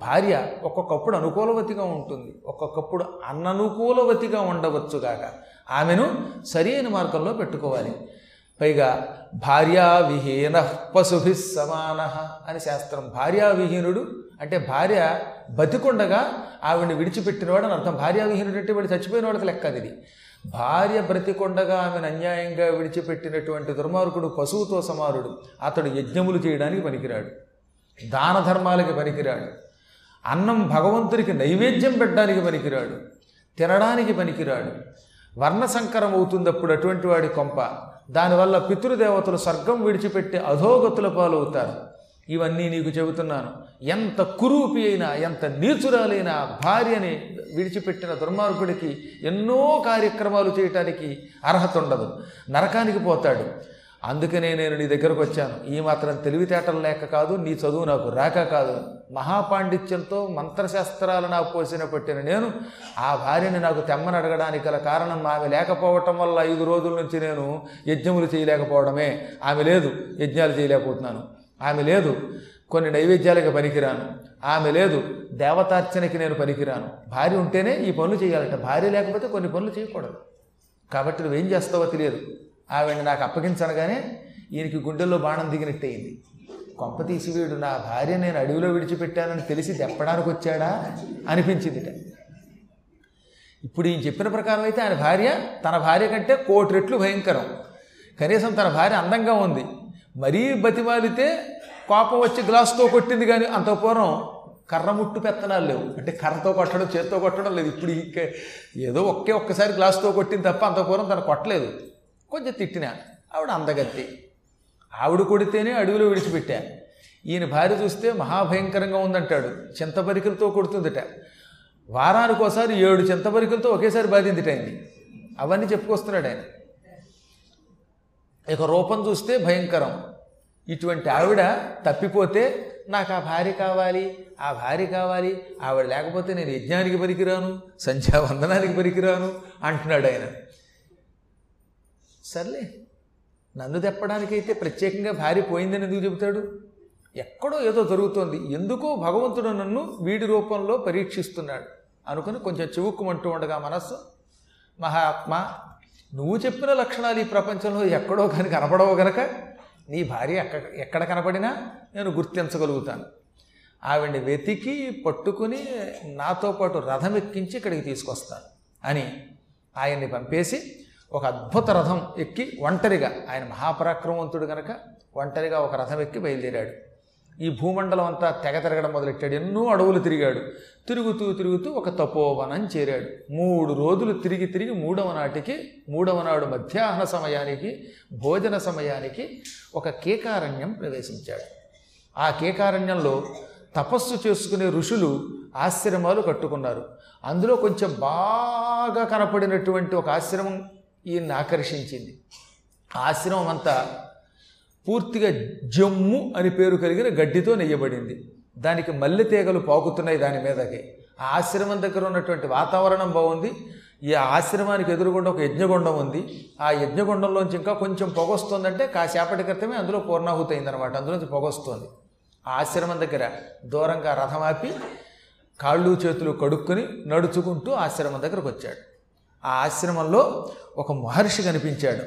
భార్య ఒక్కొక్కప్పుడు అనుకూలవతిగా ఉంటుంది. ఒక్కొక్కప్పుడు అననుకూలవతిగా ఉండవచ్చుగాక. ఆమెను సరైన మార్గంలో పెట్టుకోవాలి. పైగా భార్యావిహీన పశుభి సమాన అని శాస్త్రం. భార్యావిహీనుడు అంటే భార్య బతికుండగా ఆవిడని విడిచిపెట్టినవాడు అని అర్థం. భార్యా విహీనుడు అంటే వాడు చచ్చిపోయిన వాడికి లెక్క అది. భార్య బ్రతికొండగా ఆమెను అన్యాయంగా విడిచిపెట్టినటువంటి దుర్మార్గుడు పశువుతో సమారుడు అతడు యజ్ఞములు చేయడానికి పనికిరాడు. దాన ధర్మాలకి పనికిరాడు. అన్నం భగవంతుడికి నైవేద్యం పెట్టడానికి పనికిరాడు తినడానికి పనికిరాడు. వర్ణ సంకరం అవుతుంది అప్పుడు అటువంటి వాడి కొంప దానివల్ల పితృదేవతలు స్వర్గం విడిచిపెట్టి అధోగతుల పాలవుతారు. ఇవన్నీ నీకు చెబుతున్నాను. ఎంత కురూపి అయినా ఎంత నీచురాలైన భార్యని విడిచిపెట్టిన దుర్మార్గుడికి ఎన్నో కార్యక్రమాలు చేయటానికి అర్హత ఉండదు. నరకానికి పోతాడు. అందుకనే నేను నీ దగ్గరకు వచ్చాను. ఈ మాత్రం తెలివితేటలు లేక కాదు నీ చదువు నాకు రాక కాదు. మహాపాండిత్యంతో మంత్రశాస్త్రాలు నాకు పోసిన పట్టిన నేను ఆ భార్యని నాకు తెమ్మని అడగడానికి గల కారణం ఆమె లేకపోవటం వల్ల ఐదు రోజుల నుంచి నేను యజ్ఞములు చేయలేకపోవడమే. ఆమె లేదు యజ్ఞాలు చేయలేకపోతున్నాను. ఆమె లేదు కొన్ని నైవేద్యాలకు పనికిరాను. ఆమె లేదు దేవతార్చనకి నేను పనికిరాను. భార్య ఉంటేనే ఈ పనులు చేయాలట. భార్య లేకపోతే కొన్ని పనులు చేయకూడదు. కాబట్టి నువ్వేం చేస్తావో తెలియదు. ఆవిడ నాకు అప్పగించనగానే ఈయనకి గుండెల్లో బాణం దిగినట్టయింది. కొంప తీసి వీడు నా భార్య నేను అడవిలో విడిచిపెట్టానని తెలిసి దెప్పడానికి వచ్చాడా? అనిపించిందిట. ఇప్పుడు ఈయన చెప్పిన ప్రకారం అయితే ఆయన భార్య తన భార్య కంటే కోటి రెట్లు భయంకరం. కనీసం తన భార్య అందంగా ఉంది. మరీ బతిమాలితే కోపం వచ్చి గ్లాసుతో కొట్టింది కానీ అంత పూర్వం కర్ర ముట్టు పెత్తనాలు లేవు. అంటే కర్రతో కొట్టడం చేత్తో కొట్టడం లేదు. ఇప్పుడు ఏదో ఒకే ఒక్కసారి గ్లాసుతో కొట్టింది తప్ప అంత పూర్వం తను కొట్టలేదు. కొంచెం తిట్టిన. ఆవిడ అందగత్తి. ఆవిడ కొడితేనే అడవిలో విడిచిపెట్టా. ఈయన భార్య చూస్తే మహాభయంకరంగా ఉందంటాడు. చింతపరికలతో కొడుతుందట. వారానికి ఒకసారి ఏడు చింతపరికలతో ఒకేసారి బాధిందిట ఆయన్ని. అవన్నీ చెప్పుకొస్తున్నాడు ఆయన. ఇక రూపం చూస్తే భయంకరం. ఇటువంటి ఆవిడ తప్పిపోతే నాకు ఆ భార్య కావాలి ఆ భార్య కావాలి ఆవిడ లేకపోతే నేను యజ్ఞానికి పనికిరాను సంధ్యావందనానికి పనికిరాను అంటున్నాడు ఆయన. సర్లే నన్ను తెప్పడానికైతే ప్రత్యేకంగా భార్య పోయిందని ఎందుకు చెబుతాడు? ఎక్కడో ఏదో జరుగుతోంది. ఎందుకో భగవంతుడు నన్ను వీడి రూపంలో పరీక్షిస్తున్నాడు. అనుకుని కొంచెం చివుక్కుమంటూ ఉండగా మనస్సు మహాత్మ నువ్వు చెప్పిన లక్షణాలు ఈ ప్రపంచంలో ఎక్కడో కానీ కనపడవు గనక నీ భార్య ఎక్కడ ఎక్కడ కనపడినా నేను గుర్తించగలుగుతాను. ఆవిడ్ని వెతికి పట్టుకుని నాతో పాటు రథం ఎక్కించి ఇక్కడికి తీసుకొస్తాను అని ఆయన్ని పంపేసి ఒక అద్భుత రథం ఎక్కి ఒంటరిగా ఆయన మహాపరాక్రమవంతుడు కనుక ఒంటరిగా ఒక రథం ఎక్కి బయలుదేరాడు. ఈ భూమండలం అంతా తెగ తిరగడం మొదలెట్టాడు. ఎన్నో అడవులు తిరిగాడు. తిరుగుతూ తిరుగుతూ ఒక తపోవనం చేరాడు. మూడు రోజులు తిరిగి తిరిగి మూడవ నాటికి మూడవ నాడు మధ్యాహ్న సమయానికి భోజన సమయానికి ఒక కేకారణ్యం ప్రవేశించాడు. ఆ కేకారణ్యంలో తపస్సు చేసుకునే ఋషులు ఆశ్రమాలు కట్టుకున్నారు. అందులో కొంచెం బాగా కనపడినటువంటి ఒక ఆశ్రమం ఈయన్ని ఆకర్షించింది. ఆశ్రమం అంతా పూర్తిగా జమ్ము అని పేరు కలిగిన గడ్డితో నెయ్యబడింది. దానికి మల్లె తీగలు పాకుతున్నాయి దాని మీదకి. ఆ ఆశ్రమం దగ్గర ఉన్నటువంటి వాతావరణం బాగుంది. ఈ ఆశ్రమానికి ఎదురుగుండా ఒక యజ్ఞగుండం ఉంది. ఆ యజ్ఞగుండంలోంచి ఇంకా కొంచెం పొగొస్తుందంటే కాసేపటి క్రితమే అందులో పూర్ణాహుతి అయిందనమాట అందులోంచి పొగొస్తుంది ఆ ఆశ్రమం దగ్గర దూరంగా రథం ఆపి కాళ్ళు చేతులు కడుక్కొని నడుచుకుంటూ ఆశ్రమం దగ్గరకు వచ్చాడు ఆ ఆశ్రమంలో ఒక మహర్షి కనిపించాడు.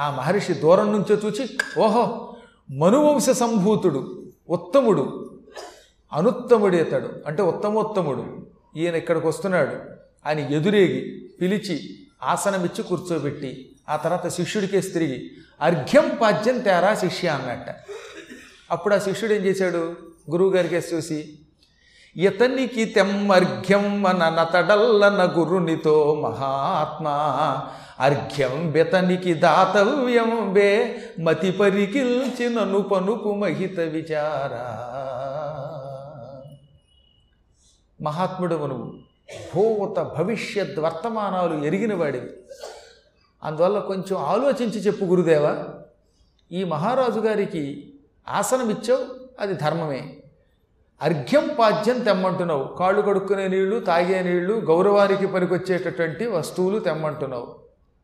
ఆ మహర్షి దూరం నుంచో చూచి ఓహో మనువంశ సంభూతుడు ఉత్తముడు అనుత్తముడు ఇతడు అంటే ఉత్తమోత్తముడు. ఈయన ఇక్కడికి వస్తున్నాడు. అని ఎదురేగి పిలిచి ఆసనమిచ్చి కూర్చోబెట్టి ఆ తర్వాత శిష్యుడికే తిరిగి అర్ఘ్యం పాద్యం తేరా శిష్య అన్నట్ట. అప్పుడు ఆ శిష్యుడు ఏం చేశాడు? గురువుగారికి చూసి ఇతనికి తెమ్మర్ఘ్యం నతడల్లన గురునితో మహాత్మా. అర్ఘ్యం బెతనికి దాతవ్యం బే మతి పరికిల్చినను పనుపు మహిత విచార. మహాత్ముడు నువ్వు భూత భవిష్యత్ వర్తమానాలు ఎరిగిన వాడివి. అందువల్ల కొంచెం ఆలోచించి చెప్పు గురుదేవా ఈ మహారాజు గారికి ఆసనమిచ్చావు అది ధర్మమే. అర్ఘ్యం పాద్యం తెమ్మంటున్నావు. కాళ్ళు కడుక్కునే నీళ్ళు తాగే నీళ్ళు గౌరవానికి పనికొచ్చేటటువంటి వస్తువులు తెమ్మంటున్నావు.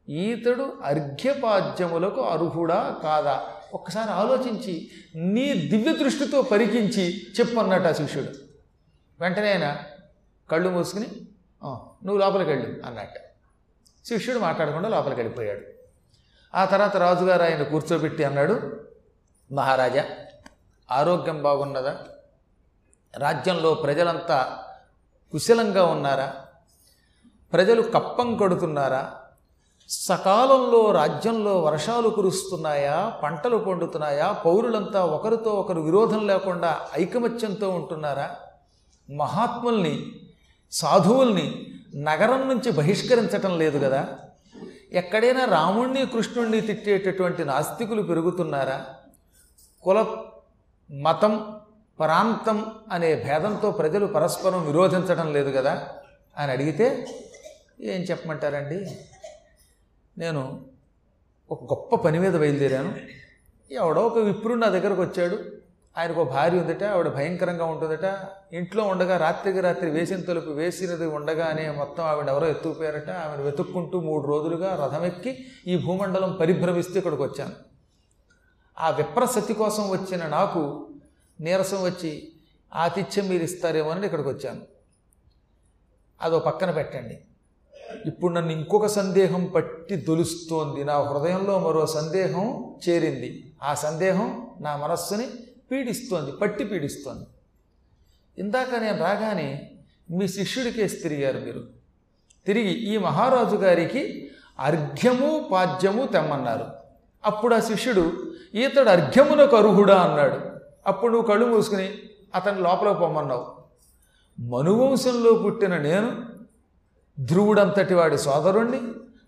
ఈతడు అర్ఘ్యపాద్యములకు అర్హుడా కాదా? ఒక్కసారి ఆలోచించి నీ దివ్య దృష్టితో పరికించి చెప్పన్నట ఆ శిష్యుడు. వెంటనే ఆయన కళ్ళు మూసుకుని నువ్వు లోపలికి వెళ్ళు అన్నట్టు. శిష్యుడు మాట్లాడకుండా లోపలికి వెళ్ళిపోయాడు. ఆ తర్వాత రాజుగారు ఆయన కూర్చోబెట్టి అన్నాడు మహారాజా ఆరోగ్యం బాగున్నదా? రాజ్యంలో ప్రజలంతా కుశలంగా ఉన్నారా? ప్రజలు కప్పం కడుతున్నారా? సకాలంలో రాజ్యంలో వర్షాలు కురుస్తున్నాయా? పంటలు పండుతున్నాయా? పౌరులంతా ఒకరితో ఒకరు విరోధం లేకుండా ఐకమత్యంతో ఉంటున్నారా? మహాత్ముల్ని సాధువుల్ని నగరం నుంచి బహిష్కరించటం లేదు కదా? ఎక్కడైనా రాముణ్ణి కృష్ణుణ్ణి తిట్టేటటువంటి నాస్తికులు పెరుగుతున్నారా? కుల మతం ప్రాంతం అనే భేదంతో ప్రజలు పరస్పరం విరోధించడం లేదు కదా? అని అడిగితే ఏం చెప్పమంటారండి? నేను ఒక గొప్ప పని మీద బయలుదేరాను. ఎవడో ఒక విప్రుడు నా దగ్గరకు వచ్చాడు. ఆయనకు ఒక భార్య ఉందట ఆవిడ భయంకరంగా ఉంటుందట. ఇంట్లో ఉండగా రాత్రికి రాత్రి వేసిన తలుపు వేసినది ఉండగానే మొత్తం ఆవిడ ఎవరో ఎత్తుకుపోయారట. ఆమెను వెతుక్కుంటూ మూడు రోజులుగా రథమెక్కి ఈ భూమండలం పరిభ్రమిస్తూ ఇక్కడికి వచ్చాను. ఆ విప్రసతి కోసం వచ్చిన నాకు నీరసం వచ్చి ఆతిథ్యం మీరు ఇస్తారేమో అని ఇక్కడికి వచ్చాను. అదో పక్కన పెట్టండి. ఇప్పుడు నన్ను ఇంకొక సందేహం పట్టి దొలుస్తోంది. నా హృదయంలో మరో సందేహం చేరింది. ఆ సందేహం నా మనస్సుని పీడిస్తోంది పట్టి పీడిస్తోంది. ఇందాక నేను రాగానే మీ శిష్యుడికేసి తిరిగారు మీరు. తిరిగి ఈ మహారాజు గారికి అర్ఘ్యము పాద్యము తెమ్మన్నారు. అప్పుడు ఆ శిష్యుడు ఈతడు అర్ఘ్యమునకు అర్హుడా అన్నాడు. అప్పుడు నువ్వు కళ్ళు మూసుకుని అతన్ని లోపలికి పొమ్మన్నావు. మనువంశంలో పుట్టిన నేను ధ్రువుడంతటి వాడి సోదరుణ్ణి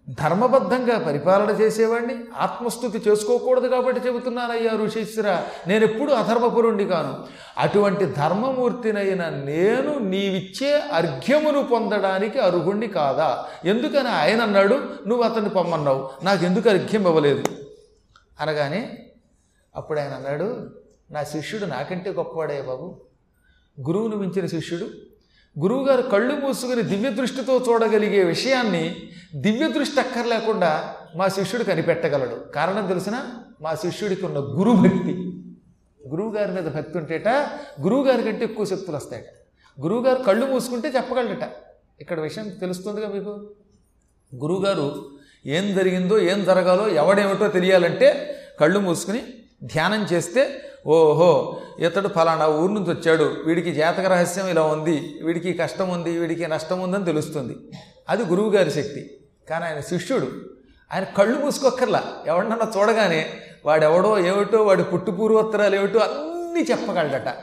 ధర్మబద్ధంగా పరిపాలన చేసేవాడిని ఆత్మస్థుతి చేసుకోకూడదు కాబట్టి చెబుతున్నానయ్యా ఋషీశ్వర నేను ఎప్పుడు అధర్మపురుణ్ణి కాను. అటువంటి ధర్మమూర్తినైన నేను నీవిచ్చే అర్ఘ్యమును పొందడానికి అర్హుణ్ణి కాదా? ఎందుకని ఆయన అన్నాడు నువ్వు అతన్ని పొమ్మన్నావు. నాకు ఎందుకు అర్ఘ్యం ఇవ్వలేదు? అనగానే అప్పుడు ఆయన అన్నాడు నా శిష్యుడు నాకంటే గొప్పవాడే బాబు. గురువును మించిన శిష్యుడు. గురువుగారు కళ్ళు మూసుకుని దివ్య దృష్టితో చూడగలిగే విషయాన్ని దివ్య దృష్టి అక్కర్లేకుండా మా శిష్యుడు కనిపెట్టగలడు. కారణం తెలిసిన మా శిష్యుడికి ఉన్న గురుభక్తి. గురువుగారి మీద భక్తి ఉంటేట గురువుగారి కంటే ఎక్కువ శక్తులు వస్తాయట. గురువుగారు కళ్ళు మూసుకుంటే చెప్పగలడట ఇక్కడ విషయం తెలుస్తుందిగా మీకు? గురువుగారు ఏం జరిగిందో ఏం జరగాలో ఎవడేమిటో తెలియాలంటే కళ్ళు మూసుకుని ధ్యానం చేస్తే ఓహో ఇతడు ఫలానా ఊరు నుంచి వచ్చాడు. వీడికి జాతక రహస్యం ఇలా ఉంది. వీడికి కష్టం ఉంది వీడికి నష్టం ఉందని తెలుస్తుంది. అది గురువుగారి శక్తి. కానీ ఆయన శిష్యుడు. ఆయన కళ్ళు మూసుకోక్కర్లా. ఎవడన్నా చూడగానే వాడెవడో ఏమిటో వాడి పుట్టు పూర్వోత్తరాలు ఏమిటో అన్నీ చెప్పగలడట.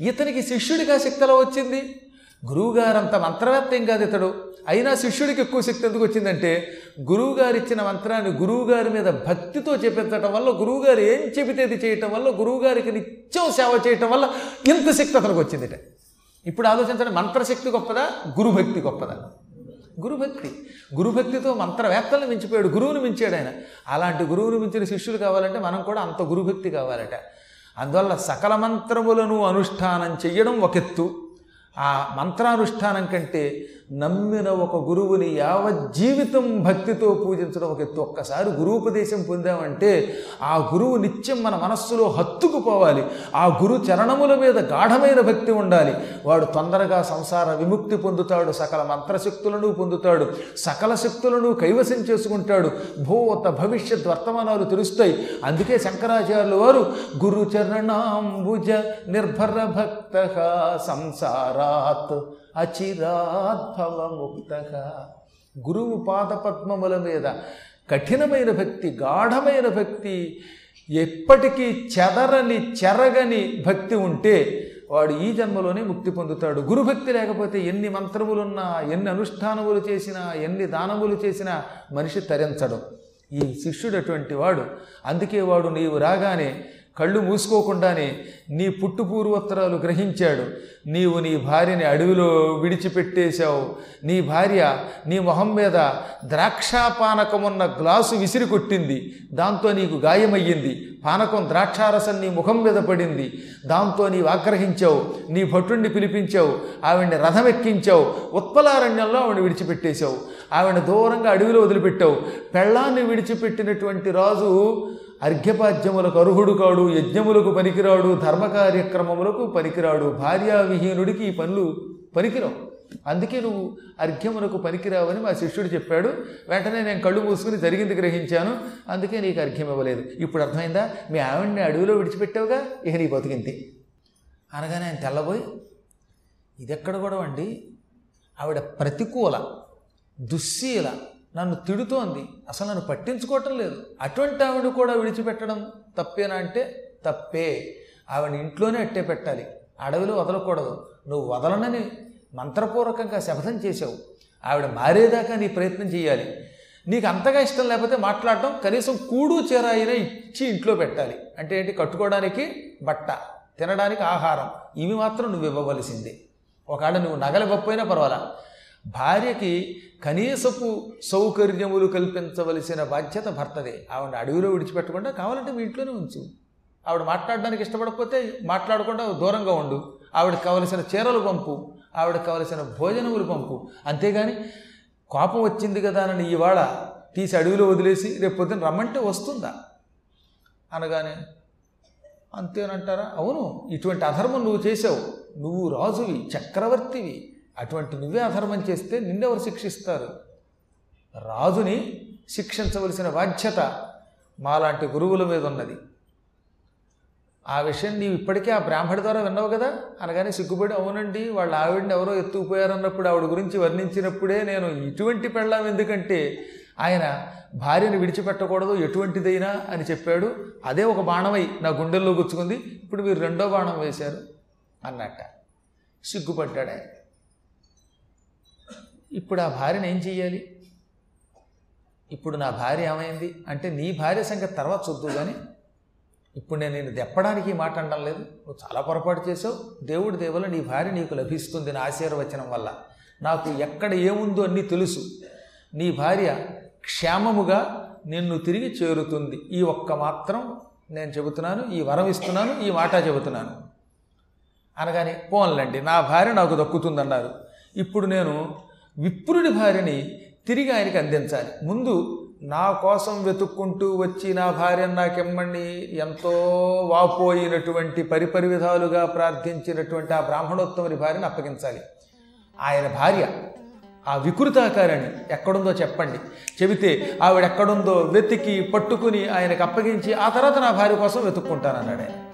ఇతనికి శిష్యుడిగా శక్తి ఎలా వచ్చింది? గురువుగారంత మంత్రవేత్త ఏం కాదు ఇతడు. అయినా శిష్యుడికి ఎక్కువ శక్తి ఎందుకు వచ్చిందంటే గురువుగారు ఇచ్చిన మంత్రాన్ని గురువుగారి మీద భక్తితో చెప్పించటం వల్ల గురువుగారు ఏం చెబితే చేయటం వల్ల గురువుగారికి నిత్యం సేవ చేయటం వల్ల ఇంత శక్తి అతనికి వచ్చిందిట. ఇప్పుడు ఆలోచించండి మంత్రశక్తి గొప్పదా? గురుభక్తి గొప్పదా? గురుభక్తి. గురుభక్తితో మంత్రవేత్తలను మించిపోయాడు గురువుని మించాడు ఆయన. అలాంటి గురువుని మించిన శిష్యులు కావాలంటే మనం కూడా అంత గురుభక్తి కావాలట. అందువల్ల సకల మంత్రములను అనుష్ఠానం చెయ్యడం ఒకెత్తు ఆ మంత్రానుష్ఠానం కంటే నమ్మిన ఒక గురువుని యావజ్జీవితం భక్తితో పూజించడం ఒక ఎత్తు. ఒక్కసారి గురువుపదేశం పొందామంటే ఆ గురువు నిత్యం మన మనస్సులో హత్తుకుపోవాలి. ఆ గురు చరణముల మీద గాఢమైన భక్తి ఉండాలి. వాడు తొందరగా సంసార విముక్తి పొందుతాడు సకల మంత్రశక్తులను పొందుతాడు సకల శక్తులను కైవసం చేసుకుంటాడు. భూత భవిష్యత్ వర్తమానాలు తెలుస్తాయి. అందుకే శంకరాచార్యులు వారు గురు చరణాంబుజ నిర్భర భక్త సంసారాత్ అచిరాద్భవముక్త. గురువు పాదపద్మముల మీద కఠినమైన భక్తి గాఢమైన భక్తి ఎప్పటికీ చెదరని చెరగని భక్తి ఉంటే వాడు ఈ జన్మలోనే ముక్తి పొందుతాడు. గురుభక్తి లేకపోతే ఎన్ని మంత్రములున్నా ఎన్ని అనుష్ఠానములు చేసినా ఎన్ని దానములు చేసినా మనిషి తరించడం. ఈ శిష్యుడు అటువంటి వాడు అందుకే వాడు నీవు రాగానే కళ్ళు మూసుకోకుండానే నీ పుట్టు పూర్వోత్తరాలు గ్రహించాడు. నీవు నీ భార్యని అడవిలో విడిచిపెట్టేశావు. నీ భార్య నీ మొహం మీద ద్రాక్షాపానకమున్న గ్లాసు విసిరి కొట్టింది. దాంతో నీకు గాయమయ్యింది. పానకం ద్రాక్షారసం నీ ముఖం మీద పడింది. దాంతో నీవు ఆగ్రహించావు. నీ భటుణ్ణి పిలిపించావు. ఆవిడ్ని రథమెక్కించావు. ఉత్పలారణ్యంలో ఆవిడ విడిచిపెట్టేశావు. ఆవిడ దూరంగా అడవిలో వదిలిపెట్టావు. పెళ్ళాన్ని విడిచిపెట్టినటువంటి రాజు అర్ఘ్యపాద్యములకు అర్హుడు కాడు యజ్ఞములకు పనికిరాడు ధర్మ కార్యక్రమములకు పనికిరాడు భార్యావిహీనుడికి ఈ పనులు పనికిరావు. అందుకే నువ్వు అర్ఘ్యమునకు పనికిరావని మా శిష్యుడు చెప్పాడు. వెంటనే నేను కళ్ళు మూసుకుని జరిగింది గ్రహించాను. అందుకే నీకు అర్ఘ్యం ఇవ్వలేదు. ఇప్పుడు అర్థమైందా? మీ ఆవిడ్ని అడవిలో విడిచిపెట్టావుగా? ఇక నీ బతికింది అనగానే ఆయన తెల్లబోయి ఇదెక్కడ గొడవ అండి ఆవిడ ప్రతికూల దుశ్శీల నన్ను తిడుతోంది. అసలు నన్ను పట్టించుకోవటం లేదు. అటువంటి ఆవిడ కూడా విడిచిపెట్టడం తప్పేనా అంటే తప్పే. ఆవిడ ఇంట్లోనే అట్టే పెట్టాలి. అడవిలో వదలకూడదు. నువ్వు వదలనని మంత్రపూర్వకంగా శపథం చేసావు ఆవిడ మారేదాకా నీ ప్రయత్నం చేయాలి. నీకు అంతగా ఇష్టం లేకపోతే మాట్లాడటం కనీసం కూడు చీర అయినా ఇచ్చి ఇంట్లో పెట్టాలి. అంటే ఏంటి? కట్టుకోవడానికి బట్ట తినడానికి ఆహారం. ఇవి మాత్రం నువ్వు ఇవ్వవలసిందే. ఒకవేళ నువ్వు నగలివ్వకపోయినా పర్వాలా. భార్యకి కనీసపు సౌకర్యములు కల్పించవలసిన బాధ్యత భర్తదే. ఆవిడ అడవిలో విడిచిపెట్టకుండా కావాలంటే మీ ఇంట్లోనే ఉంచు. ఆవిడ మాట్లాడడానికి ఇష్టపడకపోతే మాట్లాడకుండా దూరంగా ఉండు. ఆవిడకి కావలసిన చీరలు పంపు. ఆవిడకి కావలసిన భోజనములు పంపు. అంతేగాని కోపం వచ్చింది కదా అని ఇవాళ తీసి అడవిలో వదిలేసి రేపు పొద్దున రమ్మంటే వస్తుందా? అనగానే అంతేనంటారా? అవును ఇటువంటి అధర్మం నువ్వు చేసావు నువ్వు రాజువి చక్రవర్తివి. అటువంటి నువ్వే అధర్మం చేస్తే నిన్నెవరు శిక్షిస్తారు? రాజుని శిక్షించవలసిన బాధ్యత మాలాంటి గురువుల మీద ఉన్నది. ఆ విషయం నీవు ఇప్పటికే ఆ బ్రాహ్మడి ద్వారా విన్నావు కదా? అనగానే సిగ్గుపడి అవునండి వాళ్ళ ఆవిడని ఎవరో ఎత్తుకుపోయారన్నప్పుడు ఆవిడ గురించి వర్ణించినప్పుడే నేను ఇటువంటి పెళ్ళాం ఎందుకంటే ఆయన భార్యను విడిచిపెట్టకూడదు ఎటువంటిదైనా అని చెప్పాడు. అదే ఒక బాణమై నా గుండెల్లో గుచ్చుకుంది. ఇప్పుడు మీరు రెండో బాణం వేశారు అన్నట్ట. సిగ్గుపడ్డాడు ఆయన ఇప్పుడు ఆ భార్యను ఏం చెయ్యాలి? ఇప్పుడు నా భార్య ఏమైంది? అంటే నీ భార్య సంగతి తర్వాత చూద్దు కానీ ఇప్పుడు నేను నేను దెప్పడానికి మాట అనడం లేదు. నువ్వు చాలా పొరపాటు చేసావు. దేవుడి దేవుల నీ భార్య నీకు లభిస్తుంది నా ఆశీర్వచనం వల్ల. నాకు ఎక్కడ ఏముందో అన్నీ తెలుసు. నీ భార్య క్షేమముగా నిన్ను తిరిగి చేరుతుంది. ఈ ఒక్క మాత్రం నేను చెబుతున్నాను ఈ వరం ఇస్తున్నాను ఈ మాట చెబుతున్నాను. అనగానే పోన్లండి నా భార్య నాకు దక్కుతుందన్నారు. ఇప్పుడు నేను విప్రుడి భార్యని తిరిగి ఆయనకి అందించాలి. ముందు నా కోసం వెతుక్కుంటూ వచ్చి నా భార్యను నాకెమ్మని ఎంతో వాపోయినటువంటి పరిపరి విధాలుగా ప్రార్థించినటువంటి ఆ బ్రాహ్మణోత్తముని భార్యను అప్పగించాలి. ఆయన భార్య ఆ వికృతాకారాన్ని ఎక్కడుందో చెప్పండి. చెబితే ఆవిడ ఎక్కడుందో వెతికి పట్టుకుని ఆయనకు అప్పగించి ఆ తర్వాత నా భార్య కోసం వెతుక్కుంటానన్నాడు ఆయన.